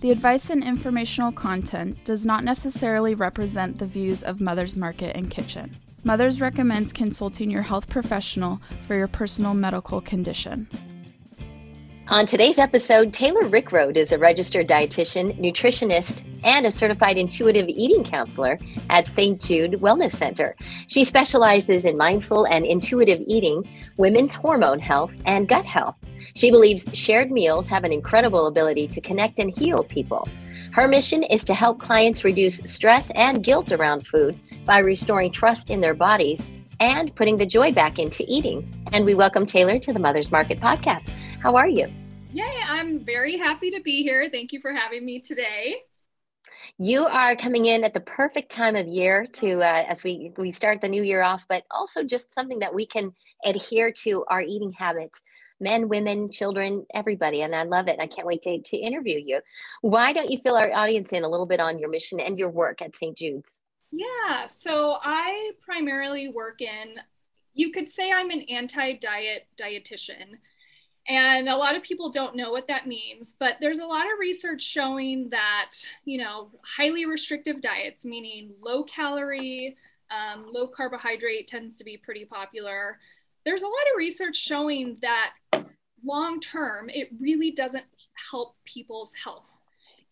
The advice and informational content does not necessarily represent the views of Mother's Market and Kitchen. Mother's recommends consulting your health professional for your personal medical condition. On today's episode, Taylor Rickroad is a registered dietitian, nutritionist, and a certified intuitive eating counselor at St. Jude Wellness Center. She specializes in mindful and intuitive eating, women's hormone health, and gut health. She believes shared meals have an incredible ability to connect and heal people. Her mission is to help clients reduce stress and guilt around food by restoring trust in their bodies and putting the joy back into eating. And we welcome Taylor to the Mother's Market podcast. How are you? Yay, I'm very happy to be here. Thank you for having me today. You are coming in at the perfect time of year to uh, as we we start the new year off, but also just something that we can adhere to our eating habits, men, women, children, everybody. And I love it. I can't wait to, to interview you. Why don't you fill our audience in a little bit on your mission and your work at St. Jude's? Yeah, so I primarily work in, you could say I'm an anti diet dietitian. And a lot of people don't know what that means, but there's a lot of research showing that, you know, highly restrictive diets, meaning low calorie, um, low carbohydrate tends to be pretty popular. There's a lot of research showing that long term, it really doesn't help people's health.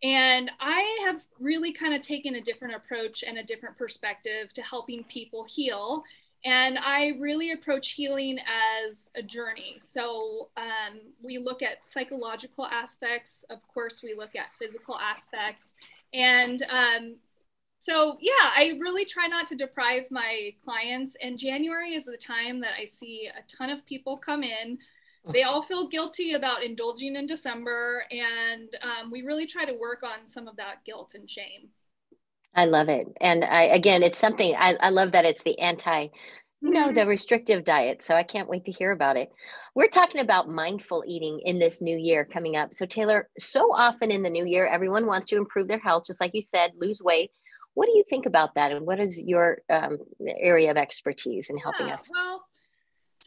And I have really kind of taken a different approach and a different perspective to helping people heal and I really approach healing as a journey. So um, we look at psychological aspects, of course, we look at physical aspects. And um, so, yeah, I really try not to deprive my clients. And January is the time that I see a ton of people come in. They all feel guilty about indulging in December. And um, we really try to work on some of that guilt and shame. I love it. And I, again, it's something I, I love that it's the anti, you know, the mm-hmm. restrictive diet. So I can't wait to hear about it. We're talking about mindful eating in this new year coming up. So, Taylor, so often in the new year, everyone wants to improve their health, just like you said, lose weight. What do you think about that? And what is your um, area of expertise in helping yeah, us? Well,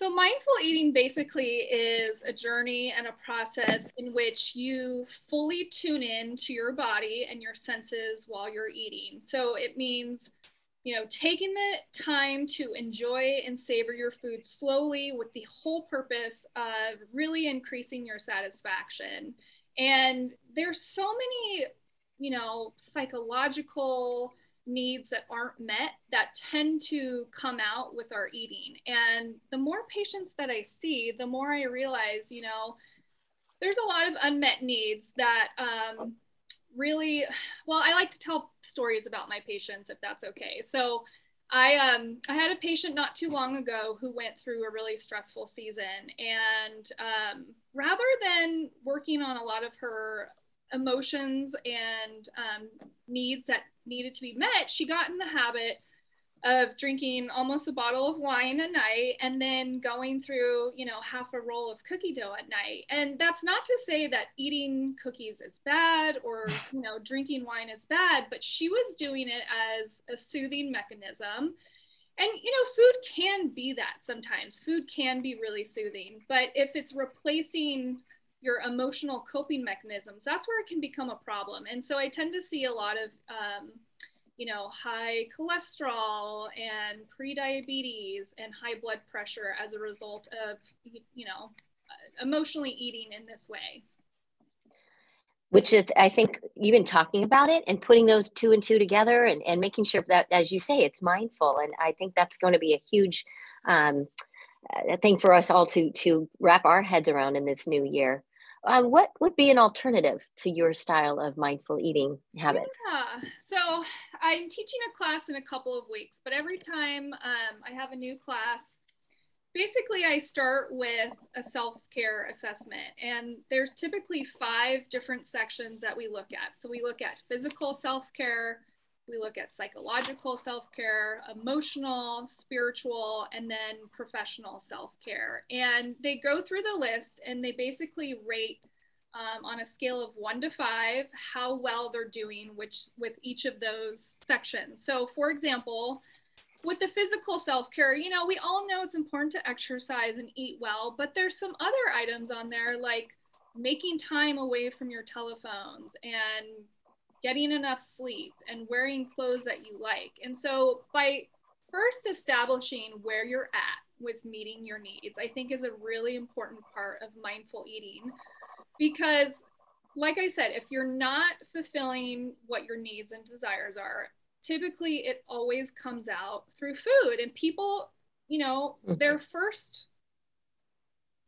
so, mindful eating basically is a journey and a process in which you fully tune in to your body and your senses while you're eating. So, it means, you know, taking the time to enjoy and savor your food slowly with the whole purpose of really increasing your satisfaction. And there's so many, you know, psychological, needs that aren't met that tend to come out with our eating. And the more patients that I see, the more I realize, you know, there's a lot of unmet needs that um, really, well, I like to tell stories about my patients if that's okay. So I, um, I had a patient not too long ago who went through a really stressful season. And um, rather than working on a lot of her emotions and um, needs that needed to be met, she got in the habit of drinking almost a bottle of wine a night and then going through, you know, half a roll of cookie dough at night. And that's not to say that eating cookies is bad or, you know, drinking wine is bad, but she was doing it as a soothing mechanism. And, you know, food can be that sometimes. Food can be really soothing, but if it's replacing your emotional coping mechanisms, that's where it can become a problem. And so I tend to see a lot of, um, you know, high cholesterol and prediabetes and high blood pressure as a result of, you know, uh, emotionally eating in this way. Which is, I think, even talking about it and putting those two and two together and, and making sure that, as you say, it's mindful. And I think that's going to be a huge um, thing for us all to to wrap our heads around in this new year. Um, what would be an alternative to your style of mindful eating habits? Yeah, so I'm teaching a class in a couple of weeks, but every time um, I have a new class, basically I start with a self care assessment. And there's typically five different sections that we look at. So we look at physical self care, we look at psychological self care, emotional, spiritual, and then professional self care. And they go through the list and they basically rate um, on a scale of one to five how well they're doing which with each of those sections. So, for example, with the physical self care, you know, we all know it's important to exercise and eat well, but there's some other items on there like making time away from your telephones and getting enough sleep and wearing clothes that you like. And so by first establishing where you're at with meeting your needs, I think is a really important part of mindful eating because like I said, if you're not fulfilling what your needs and desires are, typically it always comes out through food and people, you know, mm-hmm. their first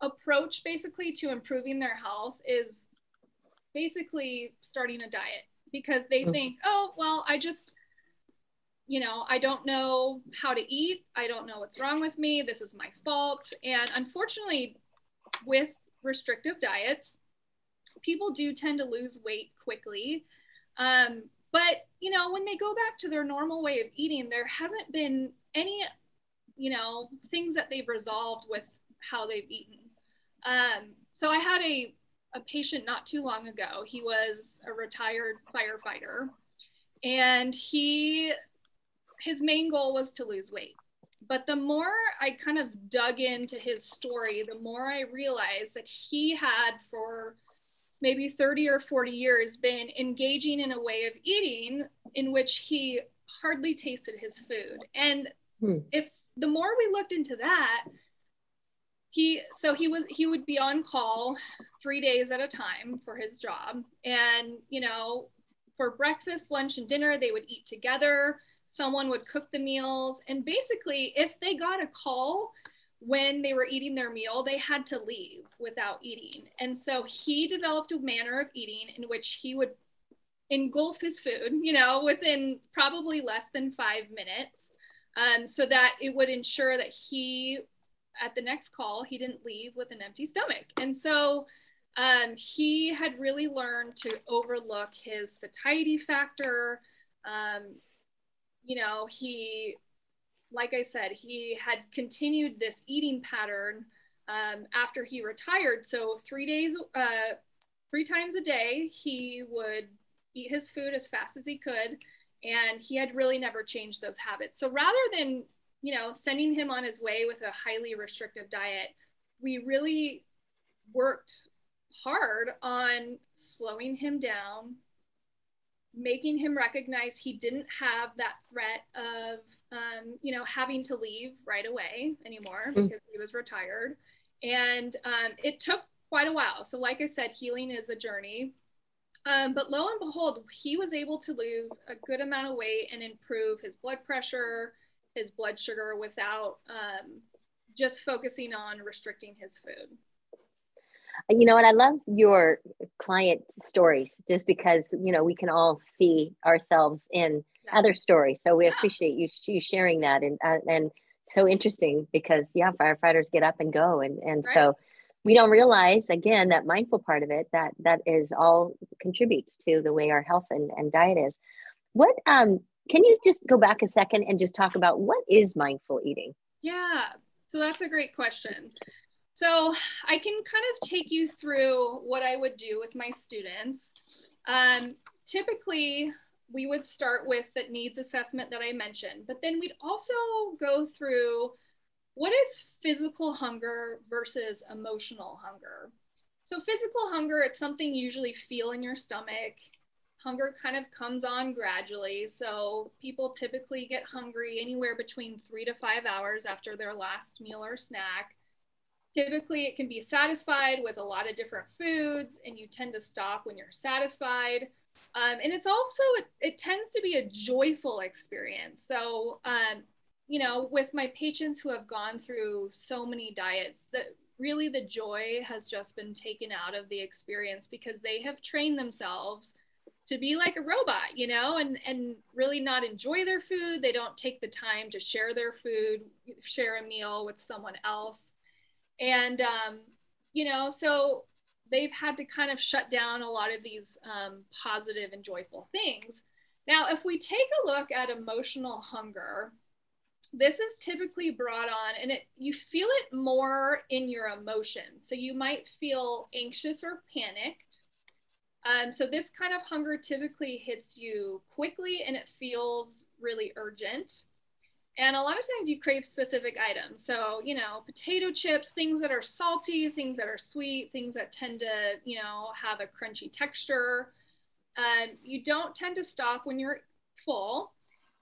approach basically to improving their health is basically starting a diet because they mm-hmm. think, oh, well, I just you know, I don't know how to eat. I don't know what's wrong with me. This is my fault. And unfortunately, with restrictive diets, people do tend to lose weight quickly. Um, but, you know, when they go back to their normal way of eating, there hasn't been any, you know, things that they've resolved with how they've eaten. Um, so I had a, a patient not too long ago. He was a retired firefighter and he his main goal was to lose weight. But the more I kind of dug into his story, the more I realized that he had for maybe 30 or 40 years been engaging in a way of eating in which he hardly tasted his food. And hmm. if the more we looked into that, he so he was he would be on call 3 days at a time for his job and you know for breakfast, lunch and dinner they would eat together someone would cook the meals. And basically, if they got a call when they were eating their meal, they had to leave without eating. And so he developed a manner of eating in which he would engulf his food, you know, within probably less than five minutes, um, so that it would ensure that he, at the next call, he didn't leave with an empty stomach. And so um, he had really learned to overlook his satiety factor. Um, you know, he, like I said, he had continued this eating pattern um, after he retired. So three days, uh, three times a day, he would eat his food as fast as he could, and he had really never changed those habits. So rather than you know sending him on his way with a highly restrictive diet, we really worked hard on slowing him down, making him recognize he didn't have that threat of um, you know having to leave right away anymore mm. because he was retired. And um, it took quite a while. So like i said healing is a journey. Um, but lo and behold he was able to lose a good amount of weight and improve his blood pressure his blood sugar without um, just focusing on restricting his food you know and i love your client stories just because you know we can all see ourselves in yeah. other stories so we yeah. appreciate you, you sharing that and uh, and so interesting because yeah firefighters get up and go and and right. so we don't realize again that mindful part of it that that is all contributes to the way our health and, and diet is what um can you just go back a second and just talk about what is mindful eating yeah so that's a great question so I can kind of take you through what I would do with my students. Um, typically, we would start with the needs assessment that I mentioned, but then we'd also go through what is physical hunger versus emotional hunger. So physical hunger, it's something you usually feel in your stomach. Hunger kind of comes on gradually. So people typically get hungry anywhere between three to five hours after their last meal or snack. Typically, it can be satisfied with a lot of different foods, and you tend to stop when you're satisfied. Um, and it's also, it, it, tends to be a joyful experience. So, um, you know, with my patients who have gone through so many diets, that really the joy has just been taken out of the experience because they have trained themselves to be like a robot, you know, and and really not enjoy their food. They don't take the time to share their food, share a meal with someone else. And, um, you know, so they've had to kind of shut down a lot of these um, positive and joyful things. Now, if we take a look at emotional hunger, this is typically brought on and it you feel it more in your emotions. So you might feel anxious or panicked. Um, so this kind of hunger typically hits you quickly and it feels really urgent. And a lot of times you crave specific items. So, you know, potato chips, things that are salty, things that are sweet, things that tend to, you know, have a crunchy texture. Um, you don't tend to stop when you're full.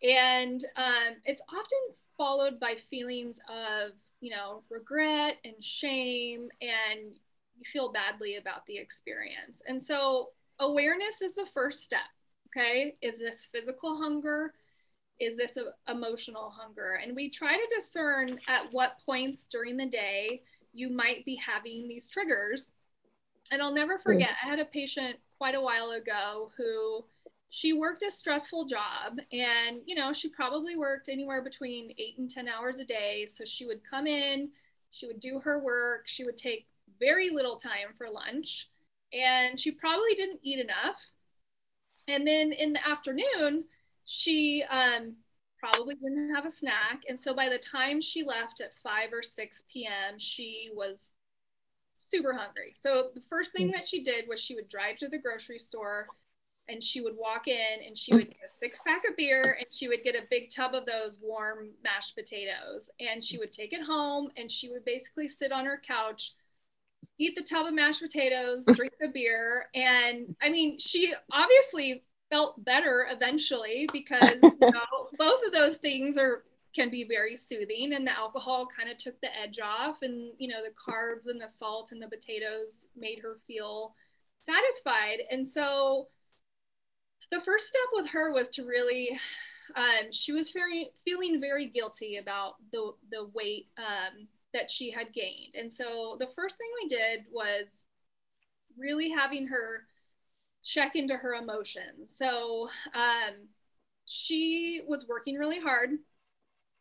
And um, it's often followed by feelings of, you know, regret and shame, and you feel badly about the experience. And so, awareness is the first step. Okay. Is this physical hunger? is this emotional hunger? And we try to discern at what points during the day you might be having these triggers. And I'll never hmm. forget, I had a patient quite a while ago who she worked a stressful job and you know she probably worked anywhere between 8 and 10 hours a day so she would come in she would do her work she would take very little time for lunch and she probably didn't eat enough and then in the afternoon she um, probably didn't have a snack. And so by the time she left at 5 or 6 p.m., she was super hungry. So the first thing that she did was she would drive to the grocery store and she would walk in and she would get a six pack of beer and she would get a big tub of those warm mashed potatoes and she would take it home and she would basically sit on her couch eat the tub of mashed potatoes drink the beer. And i mean she obviously felt better eventually because you know, both of those things are can be very soothing. And the alcohol kind of took the edge off and you know the carbs and the salt and the potatoes made her feel satisfied. And so the first step with her was to really um, she was very feeling very guilty about the the weight um, that she had gained and so the first thing we did was really having her check into her emotions. So um, she was working really hard.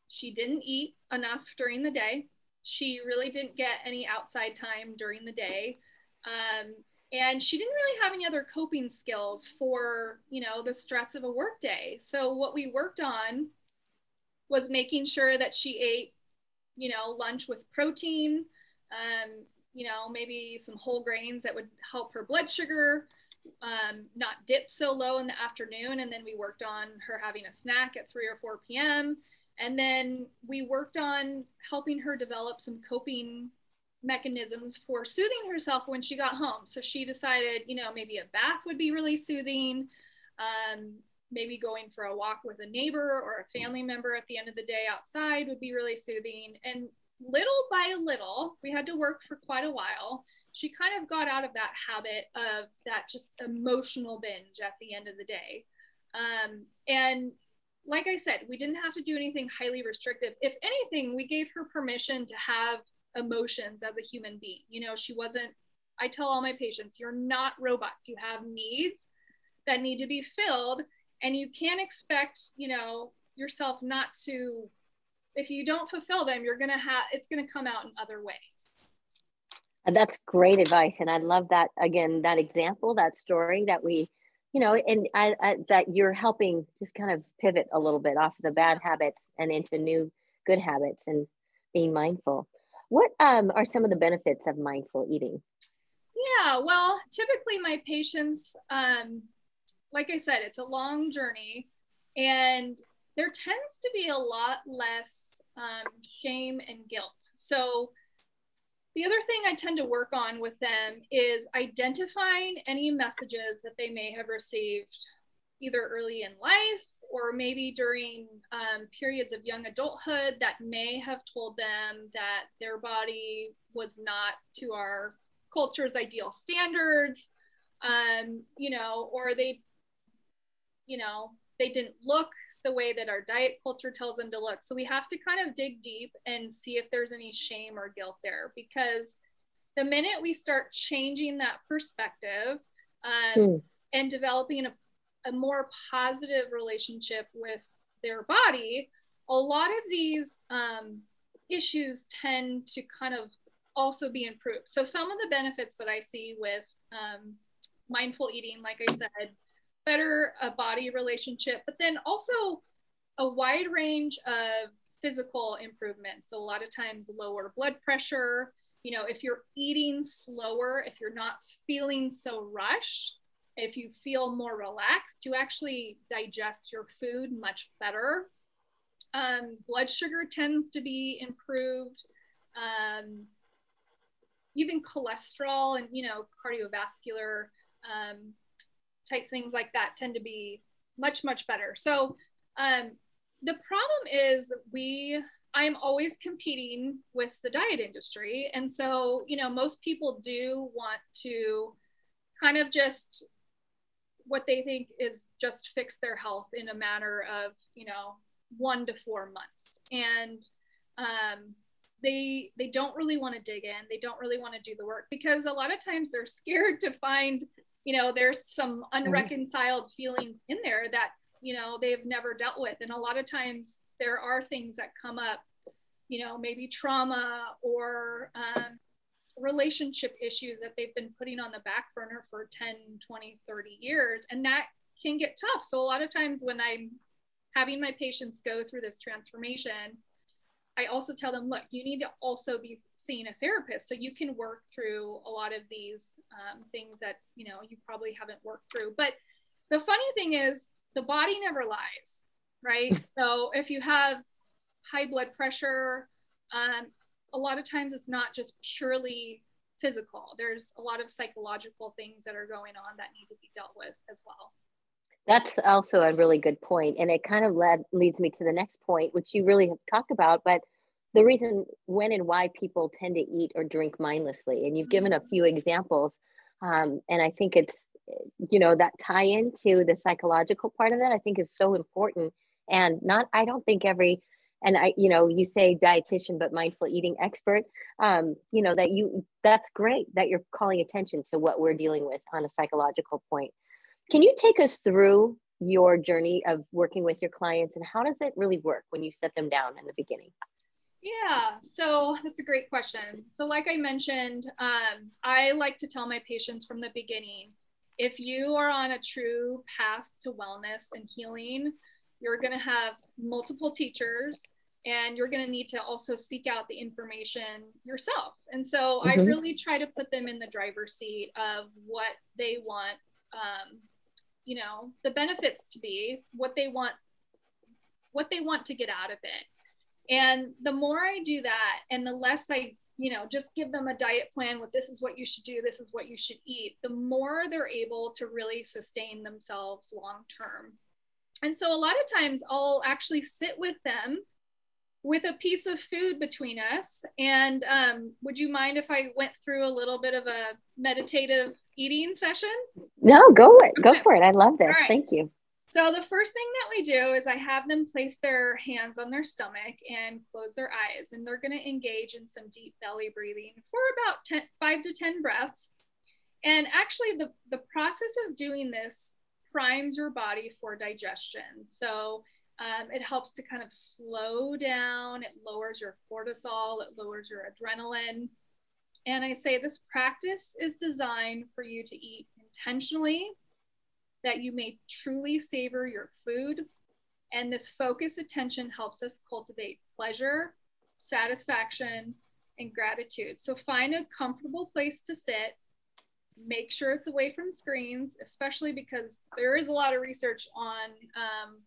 She didn't eat enough during the day. She really didn't get any outside time during the day. Um, and she didn't really have any other coping skills for, you know, the stress of a work day. So what we worked on was making sure that she ate, you know, lunch with protein, um, you know, maybe some whole grains that would help her blood sugar, um, not dip so low in the afternoon. And then we worked on her having a snack at 3 or 4 p.m. And then we worked on helping her develop some coping mechanisms for soothing herself when she got home. So she decided, you know, maybe a bath would be really soothing. Um, maybe going for a walk with a neighbor or a family member at the end of the day outside would be really soothing. And little by little, we had to work for quite a while she kind of got out of that habit of that just emotional binge at the end of the day. Um, and like I said, we didn't have to do anything highly restrictive. If anything, we gave her permission to have emotions as a human being. You know, she wasn't, I tell all my patients, you're not robots. You have needs that need to be filled, and you can't expect, you know, yourself not to, if you don't fulfill them, you're to have, it's to come out in other ways. That's great advice. And I love that, again, that example, that story that we, you know, and I, I, that you're helping just kind of pivot a little bit off of the bad habits and into new good habits and being mindful. What um, are some of the benefits of mindful eating? Yeah, well, typically my patients, um, like I said, it's a long journey and there tends to be a lot less um, shame and guilt. So the other thing I tend to work on with them is identifying any messages that they may have received either early in life or maybe during um, periods of young adulthood that may have told them that their body was not to our culture's ideal standards, um, you know, or they, you know, they didn't look the way that our diet culture tells them to look. So we have to kind of dig deep and see if there's any shame or guilt there because the minute we start changing that perspective um, mm. and developing a, a more positive relationship with their body, a lot of these um, issues tend to kind of also be improved. So some of the benefits that I see with um, mindful eating, like I said, better a body relationship, but then also a wide range of physical improvements. So a lot of times lower blood pressure, you know, if you're eating slower, if you're not feeling so rushed, if you feel more relaxed, you actually digest your food much better. Um, blood sugar tends to be improved. Um, even cholesterol and you know cardiovascular um, type things like that tend to be much much better. So um, the problem is we I'm always competing with the diet industry. And so, you know, most people do want to kind of just what they think is just fix their health in a matter of, you know, one to four months. And um, they they don't really want to dig in. They don't really want to do the work because a lot of times they're scared to find, you know, there's some mm-hmm. unreconciled feelings in there that you know they've never dealt with. And a lot of times there are things that come up you know maybe trauma or um, relationship issues that they've been putting on the back burner for 10 20 30 years. And that can get tough. So a lot of times when i'm having my patients go through this transformation i also tell them look you need to also be seeing a therapist so you can work through a lot of these um, things that you know you probably haven't worked through but the funny thing is the body never lies, right? so if you have high blood pressure, um, a lot of times it's not just purely physical. There's a lot of psychological things that are going on that need to be dealt with as well. That's also a really good point, and it kind of led leads me to the next point, which you really have talked about, but the reason when and why people tend to eat or drink mindlessly, and you've mm-hmm. given a few examples, um, and I think it's you know that tie into the psychological part of that i think is so important. And not i don't think every and i you know you say dietitian but mindful eating expert um, you know that you that's great that you're calling attention to what we're dealing with on a psychological point. Can you take us through your journey of working with your clients and how does it really work when you set them down in the beginning yeah, so that's a great question. So, like I mentioned, um, I like to tell my patients from the beginning if you are on a true path to wellness and healing, you're going to have multiple teachers and you're going to need to also seek out the information yourself. And so mm-hmm. I really try to put them in the driver's seat of what they want, um, you know, the benefits to be, what they want, what they want to get out of it. And the more I do that, and the less I you know, just give them a diet plan with this is what you should do, this is what you should eat, the more they're able to really sustain themselves long term. And so a lot of times I'll actually sit with them with a piece of food between us. And um, would you mind if I went through a little bit of a meditative eating session? No, go it. Okay. Go for it. I love this. Right. Thank you. So the first thing that we do is I have them place their hands on their stomach and close their eyes, and they're going to engage in some deep belly breathing for about 10, five to 10 breaths. And actually, the, the process of doing this primes your body for digestion. So um, it helps to kind of slow down, it lowers your cortisol, it lowers your adrenaline. And I say this practice is designed for you to eat intentionally that you may truly savor your food. And this focused attention helps us cultivate pleasure, satisfaction, and gratitude. So find a comfortable place to sit. Make sure it's away from screens, especially because there is a lot of research on um,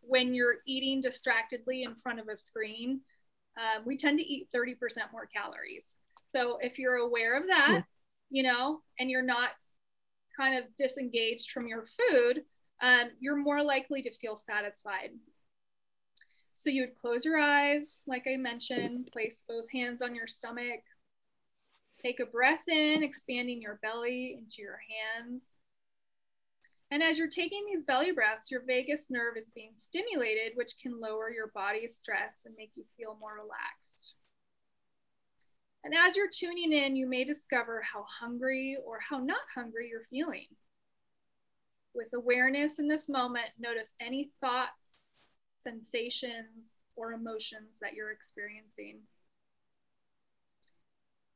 when you're eating distractedly in front of a screen. Um, we tend to eat 30% more calories. So if you're aware of that, yeah. you know, and you're not kind of disengaged from your food, um, you're more likely to feel satisfied. So you would close your eyes, like I mentioned, place both hands on your stomach. Take a breath in, expanding your belly into your hands. And as you're taking these belly breaths, your vagus nerve is being stimulated, which can lower your body's stress and make you feel more relaxed. And as you're tuning in, you may discover how hungry or how not hungry you're feeling. With awareness in this moment, notice any thoughts, sensations, or emotions that you're experiencing.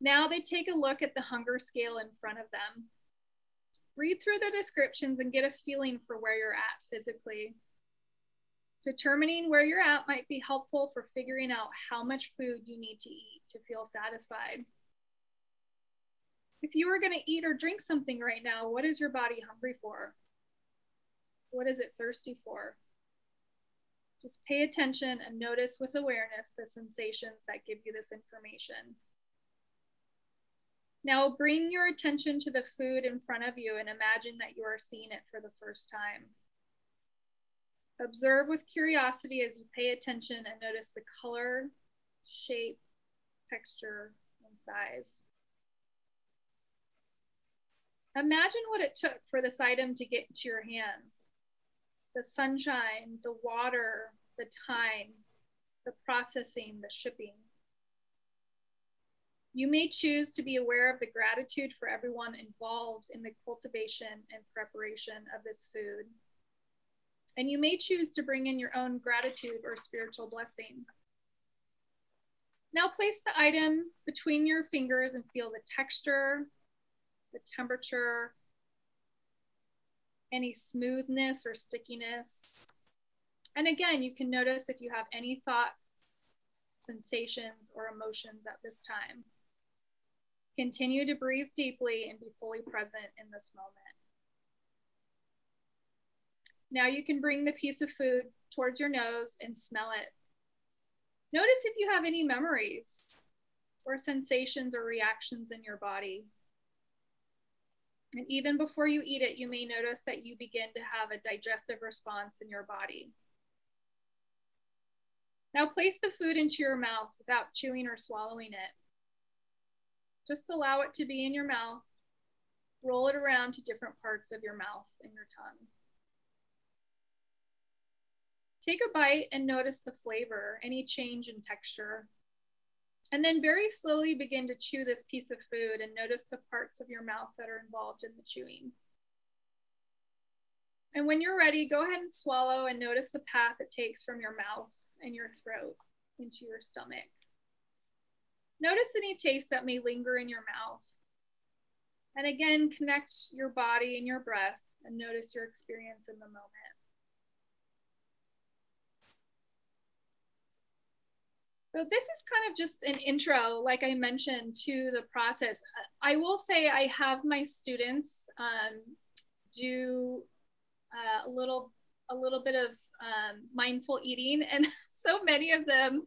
Now they take a look at the hunger scale in front of them. Read through the descriptions and get a feeling for where you're at physically. Determining where you're at might be helpful for figuring out how much food you need to eat to feel satisfied. If you were going to eat or drink something right now, what is your body hungry for? What is it thirsty for? Just pay attention and notice with awareness the sensations that give you this information. Now bring your attention to the food in front of you and imagine that you are seeing it for the first time. Observe with curiosity as you pay attention and notice the color, shape, texture, and size. Imagine what it took for this item to get into your hands. The sunshine, the water, the time, the processing, the shipping. You may choose to be aware of the gratitude for everyone involved in the cultivation and preparation of this food. And you may choose to bring in your own gratitude or spiritual blessing. Now place the item between your fingers and feel the texture, the temperature, any smoothness or stickiness. And again, you can notice if you have any thoughts, sensations, or emotions at this time. Continue to breathe deeply and be fully present in this moment. Now you can bring the piece of food towards your nose and smell it. Notice if you have any memories or sensations or reactions in your body. And even before you eat it, you may notice that you begin to have a digestive response in your body. Now place the food into your mouth without chewing or swallowing it. Just allow it to be in your mouth. Roll it around to different parts of your mouth and your tongue. Take a bite and notice the flavor, any change in texture. And then very slowly begin to chew this piece of food and notice the parts of your mouth that are involved in the chewing. And when you're ready, go ahead and swallow and notice the path it takes from your mouth and your throat into your stomach. Notice any taste that may linger in your mouth. And again, connect your body and your breath and notice your experience in the moment. So this is kind of just an intro, like I mentioned, to the process. I will say I have my students um, do uh, a little a little bit of um, mindful eating, and so many of them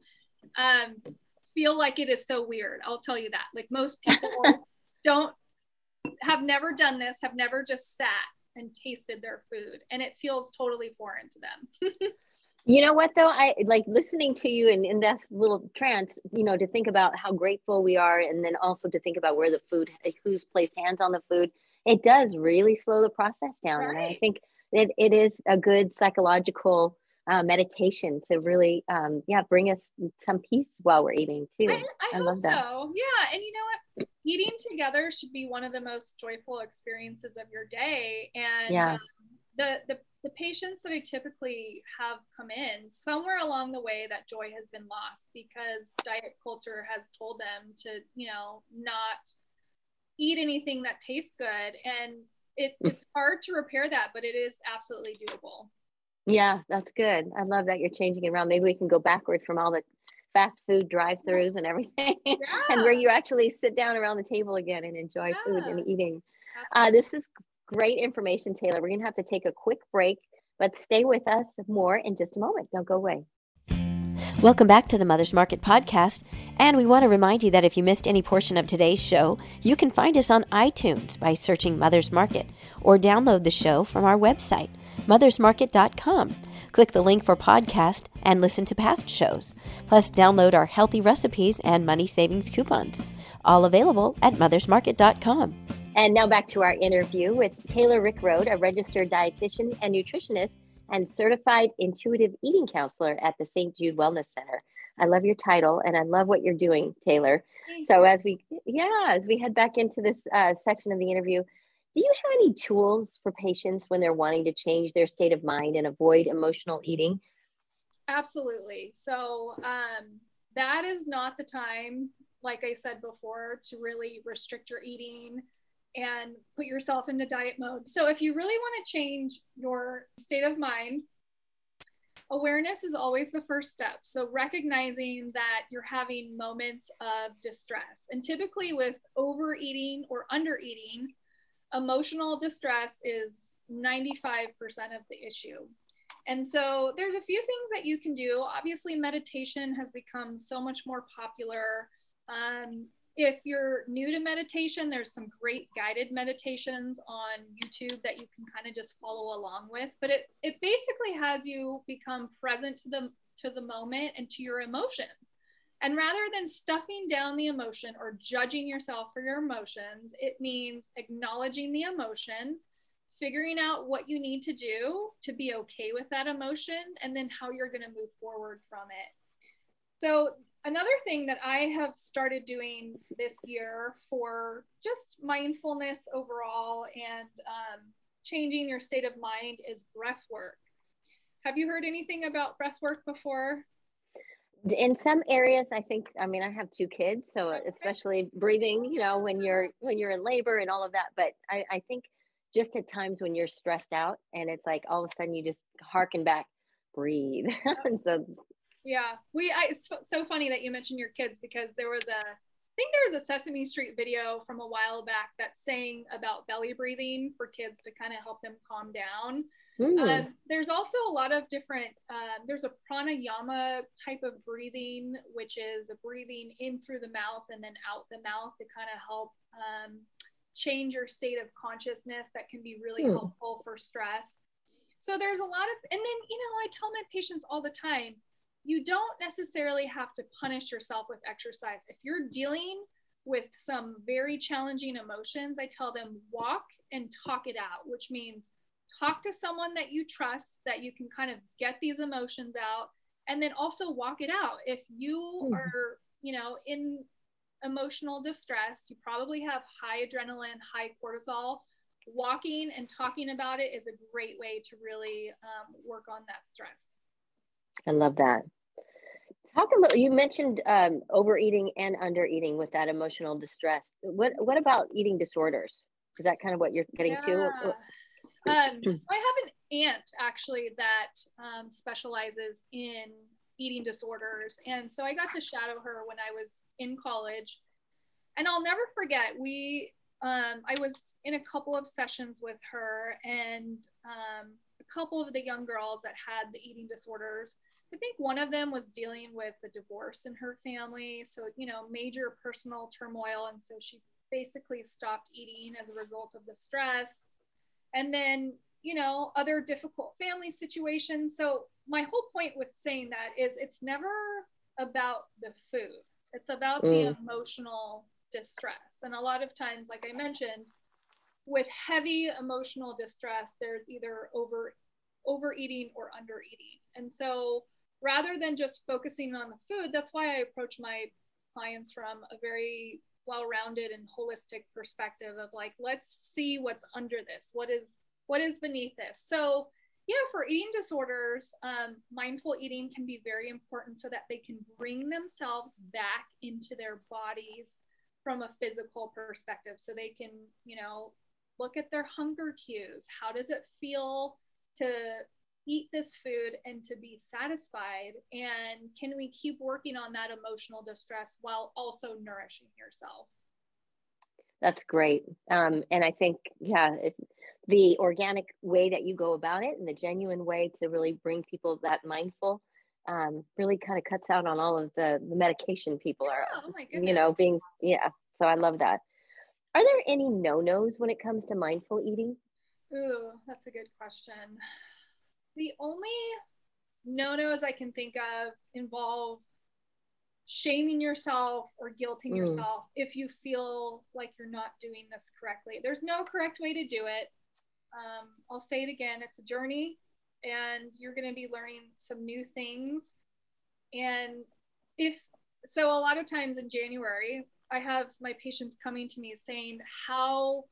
um, feel like it is so weird. I'll tell you that. Like most people don't have never done this, have never just sat and tasted their food, and it feels totally foreign to them. you know what though? I like listening to you and in this little trance, you know, to think about how grateful we are and then also to think about where the food who's placed hands on the food. It does really slow the process down. Right. And I think it, it is a good psychological uh, meditation to really um, yeah bring us some peace while we're eating too i, I, I love that so yeah and you know what eating together should be one of the most joyful experiences of your day and yeah. Um, the, the the patients that I typically have come in, somewhere along the way, that joy has been lost because diet culture has told them to, you know, not eat anything that tastes good. And it, mm. it's hard to repair that, but it is absolutely doable. Yeah, that's good. I love that you're changing it around. Maybe we can go backward from all the fast food drive-throughs and everything, yeah. and where you actually sit down around the table again and enjoy yeah. food and eating. Uh, this is great information, Taylor. We're gonna have to take a quick break, but stay with us more in just a moment. Don't go away. Welcome back to the Mother's Market podcast. And we want to remind you that if you missed any portion of today's show, you can find us on iTunes by searching Mother's Market or download the show from our website mothersmarket.com. Click the link for podcast and listen to past shows. Plus, download our healthy recipes and money savings coupons. All available at mothersmarket.com. And now back to our interview with Taylor Rickroad, a registered dietitian and nutritionist and certified intuitive eating counselor at the St. Jude Wellness Center. I love your title and I love what you're doing, Taylor. So as we, yeah, as we head back into this uh, section of the interview, do you have any tools for patients when they're wanting to change their state of mind and avoid emotional eating? Absolutely. So um, that is not the time, like I said before, to really restrict your eating and put yourself into diet mode. So if you really want to change your state of mind, awareness is always the first step. So recognizing that you're having moments of distress. And typically with overeating or undereating, emotional distress is 95% of the issue. And so there's a few things that you can do. Obviously, meditation has become so much more popular. Um, if you're new to meditation, there's some great guided meditations on YouTube that you can kind of just follow along with. But it, it basically has you become present to the to the moment and to your emotions. And rather than stuffing down the emotion or judging yourself for your emotions, it means acknowledging the emotion, figuring out what you need to do to be okay with that emotion, and then how you're going to move forward from it. So, another thing that I have started doing this year for just mindfulness overall and um, changing your state of mind is breath work. Have you heard anything about breath work before? in some areas i think i mean i have two kids so especially breathing you know when you're when you're in labor and all of that but i i think just at times when you're stressed out and it's like all of a sudden you just harken back breathe and so yeah we I, it's so funny that you mentioned your kids because there was a i think there was a sesame street video from a while back that's saying about belly breathing for kids to kind of help them calm down Mm. Um, there's also a lot of different, um, there's a pranayama type of breathing, which is a breathing in through the mouth and then out the mouth to kind of help um, change your state of consciousness that can be really mm. helpful for stress. So there's a lot of, and then, you know, I tell my patients all the time, you don't necessarily have to punish yourself with exercise. If you're dealing with some very challenging emotions, I tell them walk and talk it out, which means talk to someone that you trust that you can kind of get these emotions out and then also walk it out if you mm. are you know in emotional distress you probably have high adrenaline high cortisol walking and talking about it is a great way to really um, work on that stress i love that talk a little you mentioned um, overeating and undereating with that emotional distress what what about eating disorders is that kind of what you're getting yeah. to um, so I have an aunt actually that um, specializes in eating disorders. And so I got to shadow her when I was in college. And I'll never forget, we, um, I was in a couple of sessions with her and um, couple of the young girls that had the eating disorders. I think one of them was dealing with a divorce in her family. So, you know, major personal turmoil. And so she basically stopped eating as a result of the stress and then you know other difficult family situations so my whole point with saying that is it's never about the food it's about mm. the emotional distress and a lot of times like i mentioned with heavy emotional distress there's either over overeating or undereating. And so rather than just focusing on the food that's why i approach my clients from a very well-rounded and holistic perspective of like let's see what's under this. What is what is beneath this? So yeah for eating disorders um, mindful eating can be very important so that they can bring themselves back into their bodies from a physical perspective. So they can you know look at their hunger cues how does it feel to eat this food and to be satisfied? And can we keep working on that emotional distress while also nourishing yourself? That's great. Um, and I think, yeah, it, the organic way that you go about it and the genuine way to really bring people that mindful um, really kind of cuts out on all of the, the medication people yeah, are, oh you know, being, yeah. So I love that. Are there any no nos when it comes to mindful eating? Ooh, that's a good question the only no nos I can think of involve shaming yourself or guilting mm. yourself if you feel like you're not doing this correctly. There's no correct way to do it. Um, I'll say it again it's a journey, and you're going to be learning some new things. And if so, a lot of times in January, I have my patients coming to me saying how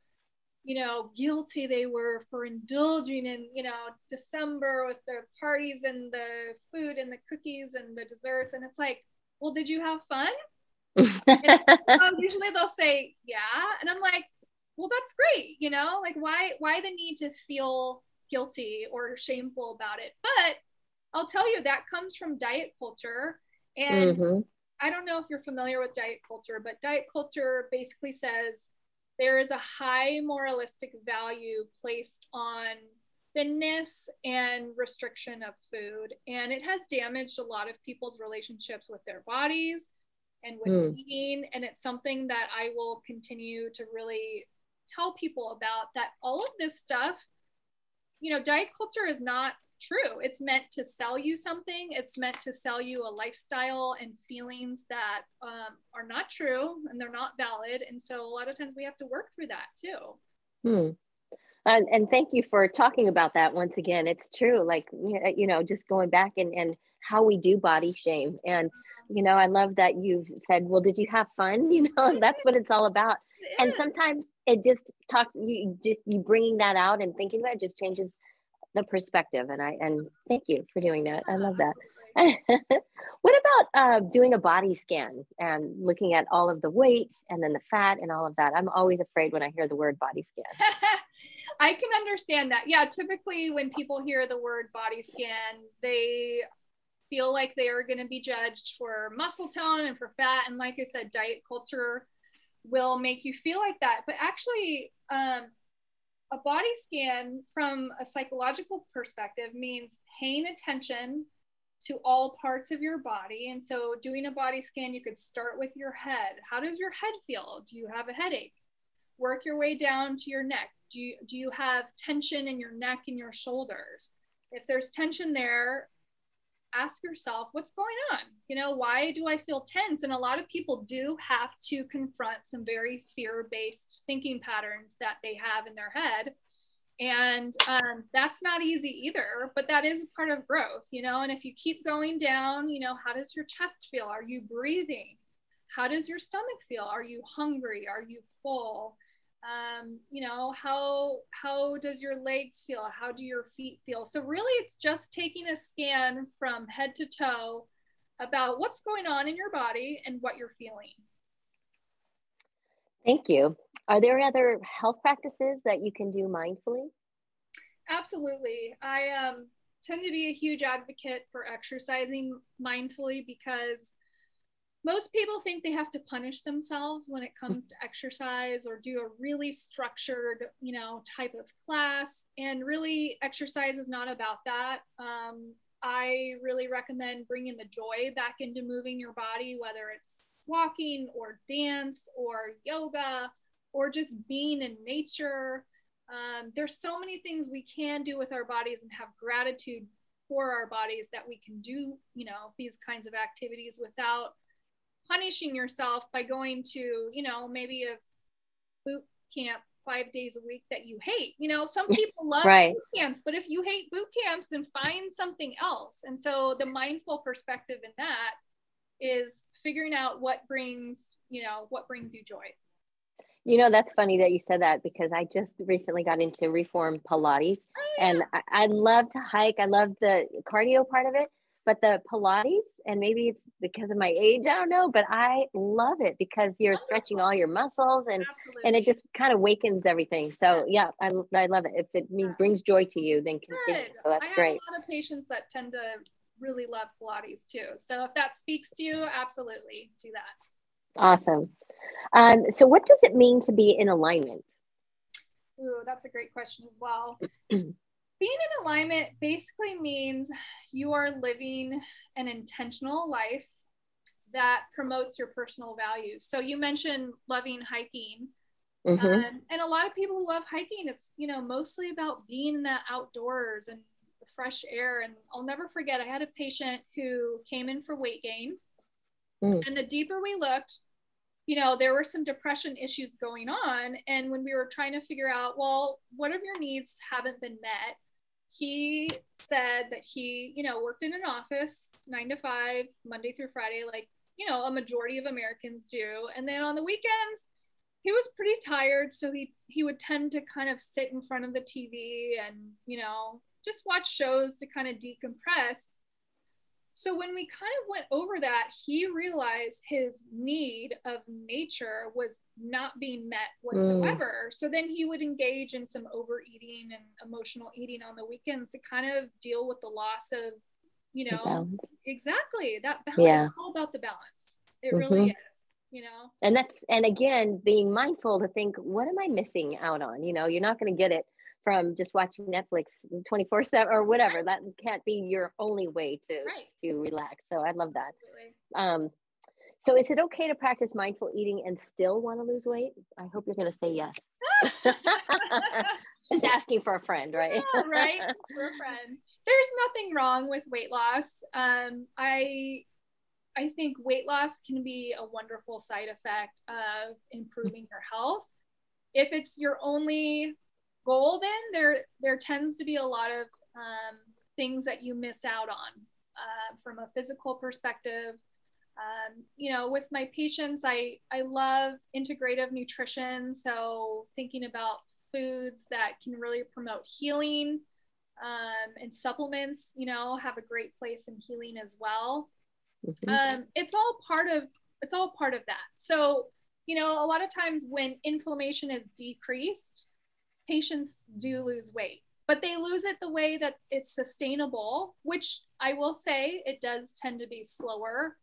you know, guilty they were for indulging in, you know, December with the parties and the food and the cookies and the desserts. And it's like, well, did you have fun? and, usually they'll say, yeah. And I'm like, well, that's great. You know, like why, why the need to feel guilty or shameful about it? But I'll tell you that comes from diet culture. And mm-hmm. I don't know if you're familiar with diet culture, but diet culture basically says, there is a high moralistic value placed on thinness and restriction of food. And it has damaged a lot of people's relationships with their bodies and with mm. eating. And it's something that I will continue to really tell people about that all of this stuff, you know, diet culture is not true. It's meant to sell you something, it's meant to sell you a lifestyle and feelings that um, are not true and they're not valid. And so a lot of times we have to work through that too. Hmm. And, and thank you for talking about that once again. It's true. Like, you know, just going back and, and how we do body shame. And, you know, I love that you've said, well, did you have fun? You know, that's what it's all about. And sometimes it just talks, you just, you bringing that out and thinking about it just changes the perspective. And I, and thank you for doing that. I love that. what about uh, doing a body scan and looking at all of the weight and then the fat and all of that? I'm always afraid when I hear the word body scan. I can understand that. Yeah, typically when people hear the word body scan, they feel like they are going to be judged for muscle tone and for fat. And like I said, diet culture will make you feel like that. But actually, um, a body scan from a psychological perspective means paying attention to all parts of your body. And so, doing a body scan, you could start with your head. How does your head feel? Do you have a headache? Work your way down to your neck. Do you, do you have tension in your neck and your shoulders? If there's tension there, ask yourself what's going on? You know why do i feel tense? And a lot of people do have to confront some very fear-based thinking patterns that they have in their head. And um, that's not easy either but that is a part of growth you know? And if you keep going down you know how does your chest feel? Are you breathing? How does your stomach feel? Are you hungry? Are you full um, you know how how does your legs feel? How do your feet feel? So really it's just taking a scan from head to toe about what's going on in your body and what you're feeling. Thank you. Are there other health practices that you can do mindfully? Absolutely. I um, tend to be a huge advocate for exercising mindfully because most people think they have to punish themselves when it comes to exercise or do a really structured you know type of class and really exercise is not about that. Um, i really recommend bringing the joy back into moving your body whether it's walking or dance or yoga or just being in nature. Um, there's so many things we can do with our bodies and have gratitude for our bodies that we can do you know these kinds of activities without punishing yourself by going to, you know, maybe a boot camp five days a week that you hate. You know, some people love right. boot camps, but if you hate boot camps, then find something else. And so the mindful perspective in that is figuring out what brings, you know, what brings you joy. You know, that's funny that you said that because I just recently got into reform Pilates oh, yeah. and I, I love to hike. I love the cardio part of it but the Pilates, and maybe it's because of my age, I don't know, but I love it because you're stretching all your muscles and Absolutely. and it just kind of wakens everything. So yeah, I, I love it. If it yeah. brings joy to you, then continue. Good. So that's I great. Have a lot of patients that tend to really love Pilates too. So if that speaks to you, absolutely do that. Awesome. Um, so what does it mean to be in alignment? Ooh, that's a great question as well. being in alignment basically means you are living an intentional life that promotes your personal values. So you mentioned loving hiking. Mm-hmm. Um, and a lot of people who love hiking, it's, you know, mostly about being in the outdoors and the fresh air. And I'll never forget, I had a patient who came in for weight gain. Mm. And the deeper we looked, you know, there were some depression issues going on. And when we were trying to figure out, well, what of your needs haven't been met? He said that he, you know, worked in an office nine to five, Monday through Friday, like, you know, a majority of Americans do. And then on the weekends, he was pretty tired. So he, he would tend to kind of sit in front of the TV and, you know, just watch shows to kind of decompress. So when we kind of went over that, he realized his need of nature was not being met whatsoever. Mm. So then he would engage in some overeating and emotional eating on the weekends to kind of deal with the loss of, you know, exactly that balance. Yeah. It's all about the balance. It mm-hmm. really is. You know, and that's and again being mindful to think, what am I missing out on? You know, you're not going to get it from just watching Netflix 24 7 or whatever. That can't be your only way to, Right. to relax. So I love that. Um, so is it okay to practice mindful eating and still want to lose weight? I hope you're going to say yes. Just asking for a friend, right? Yeah, right. For a friend. There's nothing wrong with weight loss. Um, I I think weight loss can be a wonderful side effect of improving your health. If it's your only goal, then there there tends to be a lot of um, things that you miss out on uh, from a physical perspective. Um, you know, with my patients, I I love integrative nutrition. So thinking about foods that can really promote healing um, and supplements, you know, have a great place in healing as well. Mhm. Um, it's all part of it's all part of that. So, you know, a lot of times when inflammation is decreased, patients do lose weight, but they lose it the way that it's sustainable, which I will say it does tend to be slower.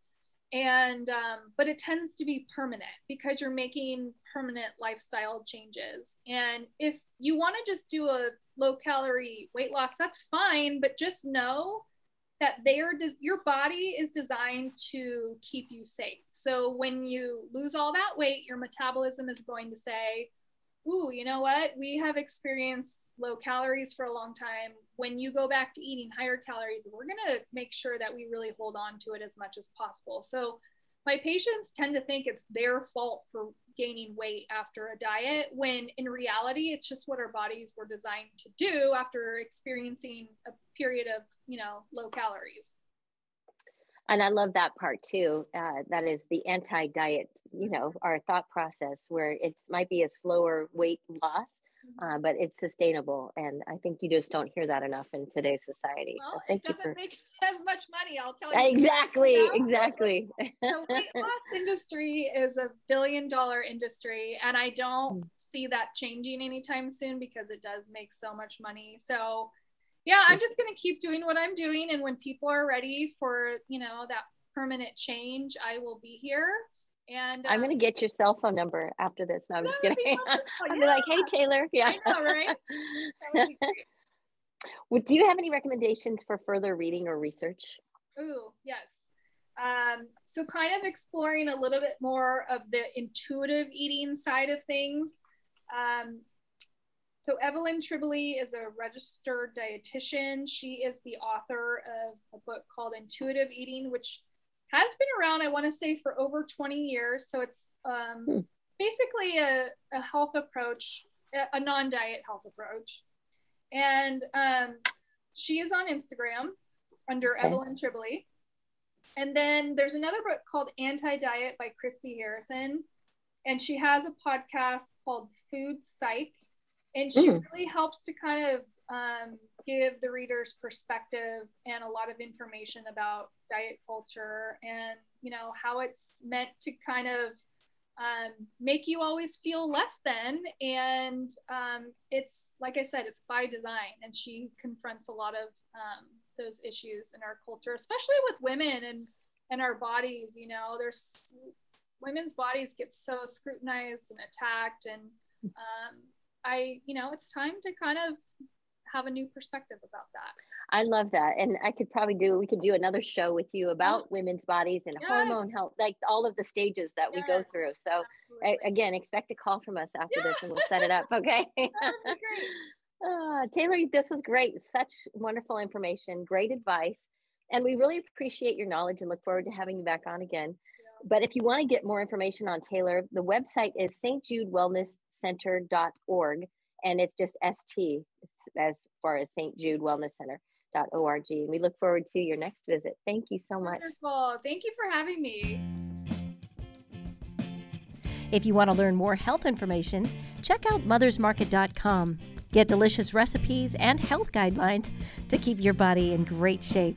And, um, but it tends to be permanent because you're making permanent lifestyle changes. And if you want to just do a low calorie weight loss, that's fine, but just know that they are des- your body is designed to keep you safe. So when you lose all that weight, your metabolism is going to say, "Ooh, you know what? We have experienced low calories for a long time. When you go back to eating higher calories, we're going to make sure that we really hold on to it as much as possible." So my patients tend to think it's their fault for gaining weight after a diet when in reality it's just what our bodies were designed to do after experiencing a period of you know low calories and I love that part too. Uh, that is the anti-diet, you know, our thought process where it might be a slower weight loss, uh, but it's sustainable. And I think you just don't hear that enough in today's society. well so it thank you doesn't for make as much money i'll tell you exactly, you know? exactly. the weight loss industry is a billion dollar industry and i don't Mm. see that changing anytime soon because it does make so much money so yeah i'm just going to keep doing what i'm doing and when people are ready for you know that permanent change i will be here and I'm um, gonna get your cell phone number after this. No, I'm just be kidding. wonderful. I'll be like, hey Taylor, yeah. I know, right? That would be great. Well, do you have any recommendations for further reading or research? Ooh, yes. Um, so, kind of exploring a little bit more of the intuitive eating side of things. Um, so, Evelyn Tribole is a registered dietitian. She is the author of a book called Intuitive Eating, which has been around, I want to say, for over 20 years. So, it's um, Hmm. basically a, a health approach, a, a non diet health approach. And um, she is on Instagram under Okay. Evelyn Tribole. And then there's another book called Anti Diet by Christy Harrison. And she has a podcast called Food Psych. And she Mm. really helps to kind of um, give the readers perspective and a lot of information about diet culture and, you know, how it's meant to kind of um, make you always feel less than. And um, it's, like I said, it's by design. And she confronts a lot of um, those issues in our culture, especially with women and, and our bodies. You know, there's women's bodies get so scrutinized and attacked. And um, I, you know, it's time to kind of have a new perspective about that. I love that. And I could probably do, we could do another show with you about women's bodies and Yes. hormone health, like all of the stages that we go through. So Absolutely. again, expect a call from us after this and we'll set it up. Okay. Ah, Taylor, this was great. Such wonderful information, great advice. And we really appreciate your knowledge and look forward to having you back on again. But if you want to get more information on Taylor, the website is stjudewellnesscenter.org and it's just ST as far as St. Jude Wellness Center.org. And we look forward to your next visit. Thank you so much. Wonderful. Thank you for having me. If you want to learn more health information, check out mothersmarket.com. Get delicious recipes and health guidelines to keep your body in great shape.